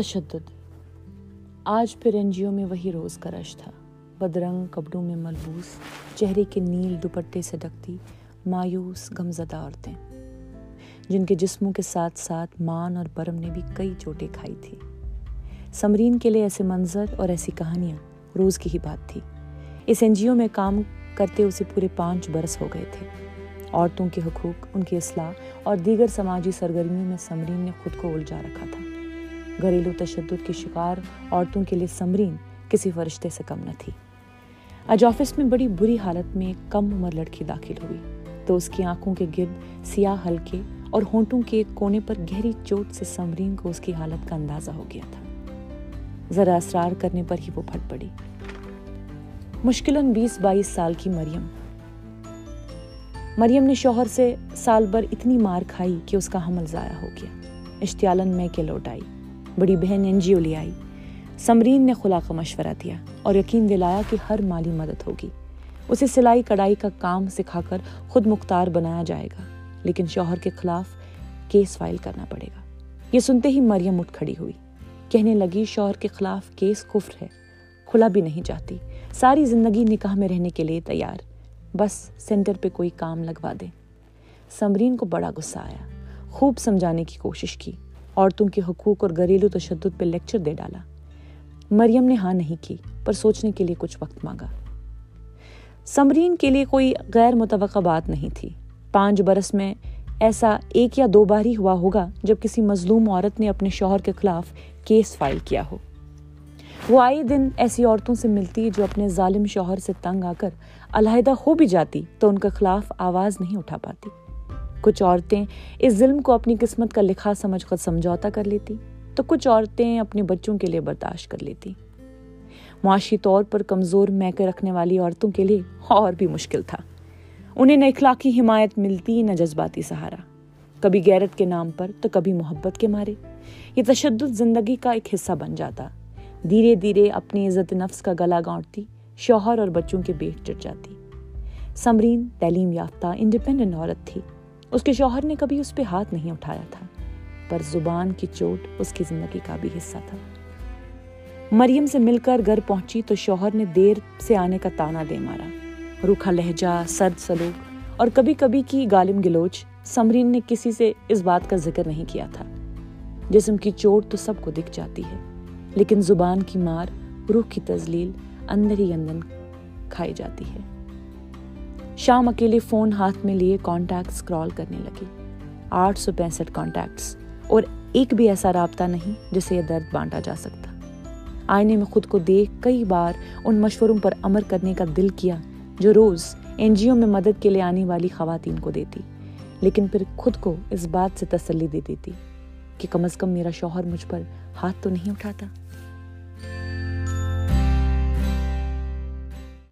تشدد۔ آج پھر این جی او میں وہی روز کا رش تھا۔ بدرنگ کپڑوں میں ملبوس، چہرے کے نیل دوپٹے سے ڈکتی مایوس غمزدہ عورتیں، جن کے جسموں کے ساتھ ساتھ مان اور برم نے بھی کئی چوٹیں کھائی تھی سمرین کے لیے ایسے منظر اور ایسی کہانیاں روز کی ہی بات تھی۔ اس این جی او میں کام کرتے اسے پورے پانچ برس ہو گئے تھے۔ عورتوں کے حقوق، ان کی اصلاح اور دیگر سماجی سرگرمیوں میں سمرین نے خود کو الجھا رکھا تھا۔ گھریلو تشدد کی شکار عورتوں کے لیے سمرین کسی فرشتے سے کم نہ تھی۔ آج آفس میں بڑی بری حالت میں ایک کم عمر لڑکی داخل ہوئی۔ تو اس کی آنکھوں کے گرد سیاہ ہلکے اور ہونٹوں کے ایک کونے پر گہری چوٹ سے سمرین کو اس کی حالت کا اندازہ ہو گیا تھا۔ ذرا اسرار کرنے پر ہی وہ پھٹ پڑی۔ مشکلاً بیس بائیس سال کی مریم۔ مریم نے شوہر سے سال بھر اتنی مار کھائی کہ اس کا حمل ضائع ہو گیا۔ اشتعالن میں کے لوٹ آئی۔ بڑی بہن این جی او لے آئی۔ سمرین نے خلا کا مشورہ دیا اور یقین دلایا کہ ہر مالی مدد ہوگی۔ اسے سلائی کڑائی کا کام سکھا کر خود مختار بنایا جائے گا، لیکن شوہر کے خلاف کیس فائل کرنا پڑے گا۔ یہ سنتے ہی مریم اٹھ کھڑی ہوئی۔ کہنے لگی، شوہر کے خلاف کیس کفر ہے، کھلا بھی نہیں جاتی ساری زندگی نکاح میں رہنے کے لیے تیار۔ بس سینٹر پہ کوئی کام لگوا دے سمرین کو بڑا غصہ آیا، خوب سمجھانے کی کوشش کی۔ عورتوں کے حقوق اور گھریلو تشدد پہ لیکچر دے ڈالا۔ مریم نے ہاں نہیں کی، پر سوچنے کے لیے کچھ وقت مانگا۔ سمرین کے لیے کوئی غیر متوقع بات نہیں تھی۔ پانچ برس میں ایسا ایک یا دو بار ہی ہوا ہوگا جب کسی مظلوم عورت نے اپنے شوہر کے خلاف کیس فائل کیا ہو۔ وہ آئے دن ایسی عورتوں سے ملتی جو اپنے ظالم شوہر سے تنگ آ کر علیحدہ ہو بھی جاتی تو ان کے خلاف آواز نہیں اٹھا پاتی۔ کچھ عورتیں اس ظلم کو اپنی قسمت کا لکھا سمجھ کر سمجھوتا کر لیتی، تو کچھ عورتیں اپنے بچوں کے لیے برداشت کر لیتی۔ معاشی طور پر کمزور میکے رکھنے والی عورتوں کے لیے اور بھی مشکل تھا۔ انہیں نہ اخلاقی حمایت ملتی، نہ جذباتی سہارا۔ کبھی غیرت کے نام پر، تو کبھی محبت کے مارے۔ یہ تشدد زندگی کا ایک حصہ بن جاتا۔ دھیرے دھیرے اپنی عزت نفس کا گلا گانٹتی شوہر اور بچوں کے بیٹ چڑھ جاتی۔ سمرین تعلیم یافتہ انڈیپینڈنٹ عورت تھی۔ اس کے شوہر نے کبھی اس پہ ہاتھ نہیں اٹھایا تھا، پر زبان کی چوٹ اس کی زندگی کا بھی حصہ تھا۔ مریم سے مل کر گھر پہنچی تو شوہر نے دیر سے آنے کا تانا دے مارا۔ روکھا لہجہ، سرد سلوک اور کبھی کبھی کی غالم گلوچ سمرین نے کسی سے اس بات کا ذکر نہیں کیا تھا۔ جسم کی چوٹ تو سب کو دکھ جاتی ہے، لیکن زبان کی مار، روح کی تزلیل اندر ہی اندر کھائی جاتی ہے۔ شام اکیلے فون ہاتھ میں لیے کانٹیکٹ اسکرال کرنے لگی۔ آٹھ سو پینسٹھ کانٹیکٹس اور ایک بھی ایسا رابطہ نہیں جسے یہ درد بانٹا جا سکتا۔ آئینے میں خود کو دیکھ کئی بار ان مشوروں پر عمر کرنے کا دل کیا جو روز این جی او میں مدد کے لیے آنے والی خواتین کو دیتی۔ لیکن پھر خود کو اس بات سے تسلی دے دیتی کہ کم از کم میرا شوہر مجھ پر ہاتھ تو نہیں اٹھاتا۔